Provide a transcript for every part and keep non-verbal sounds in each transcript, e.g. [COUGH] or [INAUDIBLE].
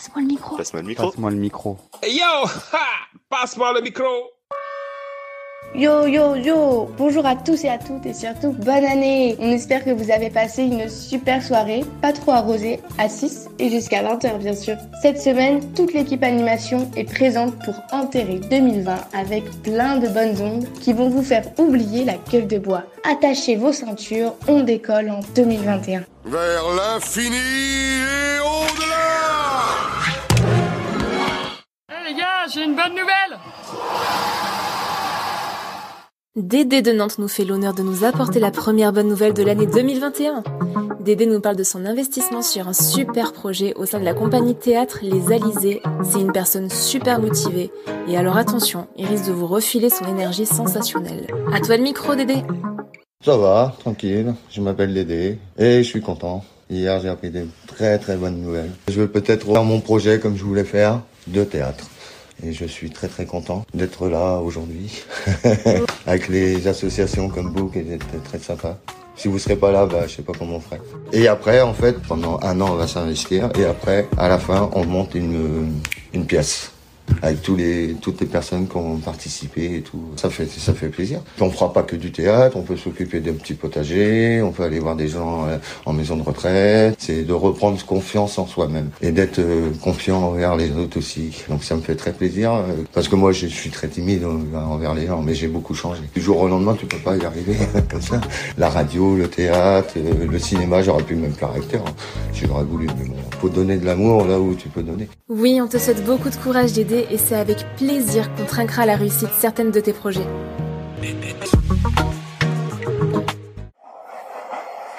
Passe-moi le micro. Passe-moi le micro. Passe-moi le micro. Hey yo [LAUGHS] ha Passe-moi le micro Yo yo yo Bonjour à tous et à toutes et surtout bonne année On espère que vous avez passé une super soirée, pas trop arrosée, à 6 et jusqu'à 20h bien sûr. Cette semaine, toute l'équipe animation est présente pour enterrer 2020 avec plein de bonnes ondes qui vont vous faire oublier la gueule de bois. Attachez vos ceintures, on décolle en 2021. Vers l'infini et au-delà j'ai une bonne nouvelle Dédé de Nantes nous fait l'honneur de nous apporter la première bonne nouvelle de l'année 2021. Dédé nous parle de son investissement sur un super projet au sein de la compagnie théâtre Les Alizés. C'est une personne super motivée. Et alors attention, il risque de vous refiler son énergie sensationnelle. À toi le micro Dédé Ça va, tranquille. Je m'appelle Dédé et je suis content. Hier, j'ai appris des très très bonnes nouvelles. Je veux peut-être faire mon projet comme je voulais faire de théâtre. Et je suis très très content d'être là aujourd'hui [LAUGHS] avec les associations comme vous qui étaient très sympa. Si vous serez pas là, bah, je sais pas comment on ferait. Et après, en fait, pendant un an, on va s'investir. Et après, à la fin, on monte une, une pièce avec tous les, toutes les personnes qui ont participé et tout. Ça fait, ça fait plaisir. On fera pas que du théâtre, on peut s'occuper d'un petit potager, on peut aller voir des gens euh, en maison de retraite. C'est de reprendre confiance en soi-même et d'être euh, confiant envers les autres aussi. Donc ça me fait très plaisir euh, parce que moi je suis très timide envers les gens, mais j'ai beaucoup changé. Du jour au lendemain, tu peux pas y arriver [LAUGHS] comme ça. La radio, le théâtre, le cinéma, j'aurais pu même faire acteur hein, j'aurais voulu. Mais bon, faut donner de l'amour là où tu peux donner. Oui, on te souhaite beaucoup de courage d'aider et c'est avec plaisir qu'on trinquera la réussite certaines de tes projets.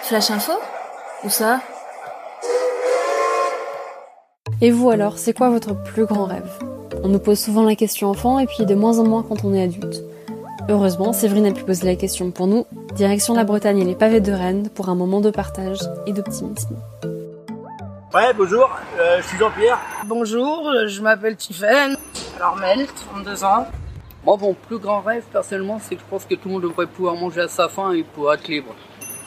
Flash info Où ça Et vous alors, c'est quoi votre plus grand rêve? On nous pose souvent la question enfant et puis de moins en moins quand on est adulte. Heureusement, Séverine a pu poser la question pour nous. Direction la Bretagne et les pavés de Rennes pour un moment de partage et d'optimisme. Ouais, bonjour, euh, je suis Jean-Pierre. Bonjour, je m'appelle Tiffen. Alors Mel, 32 ans. Moi, mon plus grand rêve, personnellement, c'est que je pense que tout le monde devrait pouvoir manger à sa faim et pouvoir être libre.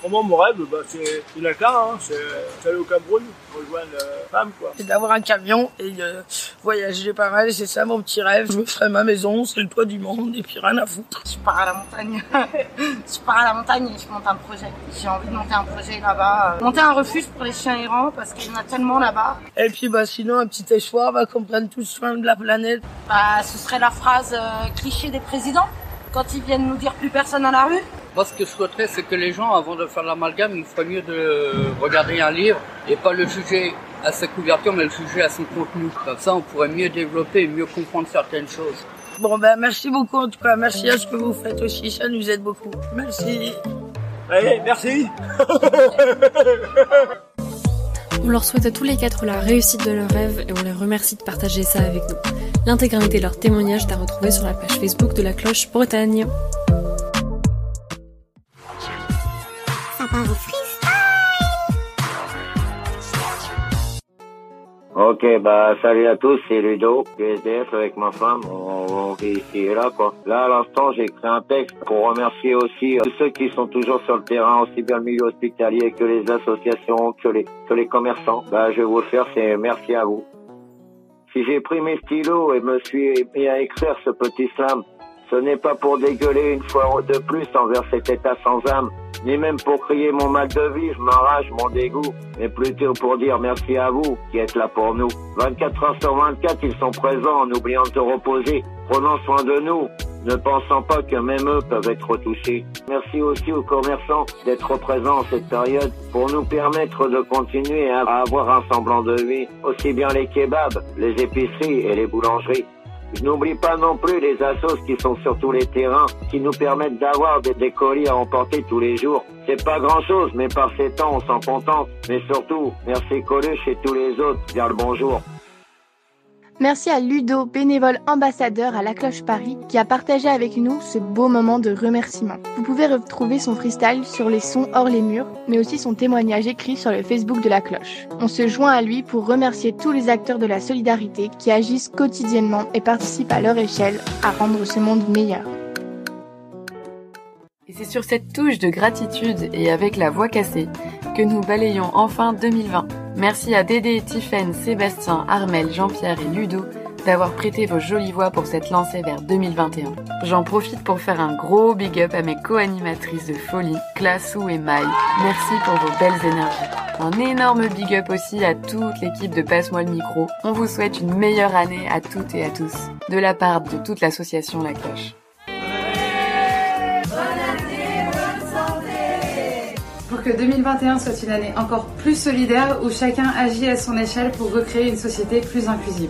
Vraiment, mon rêve, bah, c'est une cas, hein, c'est aller au Cameroun, rejoindre femme, quoi. C'est d'avoir un camion et de voyager pas mal, c'est ça mon petit rêve. Je me ferai ma maison, c'est le toit du monde et puis rien à foutre. Je pars à la montagne. [LAUGHS] je pars à la montagne et je monte un projet. J'ai envie de monter un projet là-bas. Monter un refuge pour les chiens errants parce qu'il y en a tellement là-bas. Et puis, bah, sinon, un petit échoir, bah, qu'on prenne tous soin de la planète. Bah, ce serait la phrase euh, cliché des présidents quand ils viennent nous dire plus personne à la rue. Moi, ce que je souhaiterais, c'est que les gens, avant de faire l'amalgame, il ferait mieux de regarder un livre et pas le juger à sa couverture, mais le juger à son contenu. Comme ça, on pourrait mieux développer et mieux comprendre certaines choses. Bon, ben, merci beaucoup, en tout cas. Merci à ce que vous faites aussi. Ça nous aide beaucoup. Merci. Allez, merci. On leur souhaite à tous les quatre la réussite de leurs rêves et on les remercie de partager ça avec nous. L'intégralité de leur témoignage est à retrouver sur la page Facebook de la Cloche Bretagne. Ok, bah salut à tous, c'est Ludo, PSDF avec ma femme, on, on vit ici et là quoi. Là à l'instant j'ai écrit un texte pour remercier aussi euh, tous ceux qui sont toujours sur le terrain, aussi bien le milieu hospitalier que les associations, que les, que les commerçants. Bah je vais vous le faire, c'est merci à vous. Si j'ai pris mes stylos et me suis mis à écrire ce petit slam, ce n'est pas pour dégueuler une fois de plus envers cet état sans âme, ni même pour crier mon mal de vivre, ma rage, mon dégoût, mais plutôt pour dire merci à vous qui êtes là pour nous. 24 heures sur 24, ils sont présents en oubliant de se reposer, prenant soin de nous, ne pensant pas que même eux peuvent être touchés. Merci aussi aux commerçants d'être présents en cette période pour nous permettre de continuer à avoir un semblant de vie, aussi bien les kebabs, les épiceries et les boulangeries. N'oublie pas non plus les assos qui sont sur tous les terrains, qui nous permettent d'avoir des, des colis à emporter tous les jours. C'est pas grand chose, mais par ces temps, on s'en contente. Mais surtout, merci Coluche et tous les autres. Bien le bonjour. Merci à Ludo, bénévole ambassadeur à La Cloche Paris, qui a partagé avec nous ce beau moment de remerciement. Vous pouvez retrouver son freestyle sur les sons hors les murs, mais aussi son témoignage écrit sur le Facebook de La Cloche. On se joint à lui pour remercier tous les acteurs de la solidarité qui agissent quotidiennement et participent à leur échelle à rendre ce monde meilleur. Et c'est sur cette touche de gratitude et avec la voix cassée que nous balayons enfin 2020. Merci à Dédé, Tiffaine, Sébastien, Armel, Jean-Pierre et Ludo d'avoir prêté vos jolies voix pour cette lancée vers 2021. J'en profite pour faire un gros big up à mes co-animatrices de folie, Classou et Maï. Merci pour vos belles énergies. Un énorme big up aussi à toute l'équipe de Passe-moi le micro. On vous souhaite une meilleure année à toutes et à tous. De la part de toute l'association La Cloche. Que 2021 soit une année encore plus solidaire où chacun agit à son échelle pour recréer une société plus inclusive.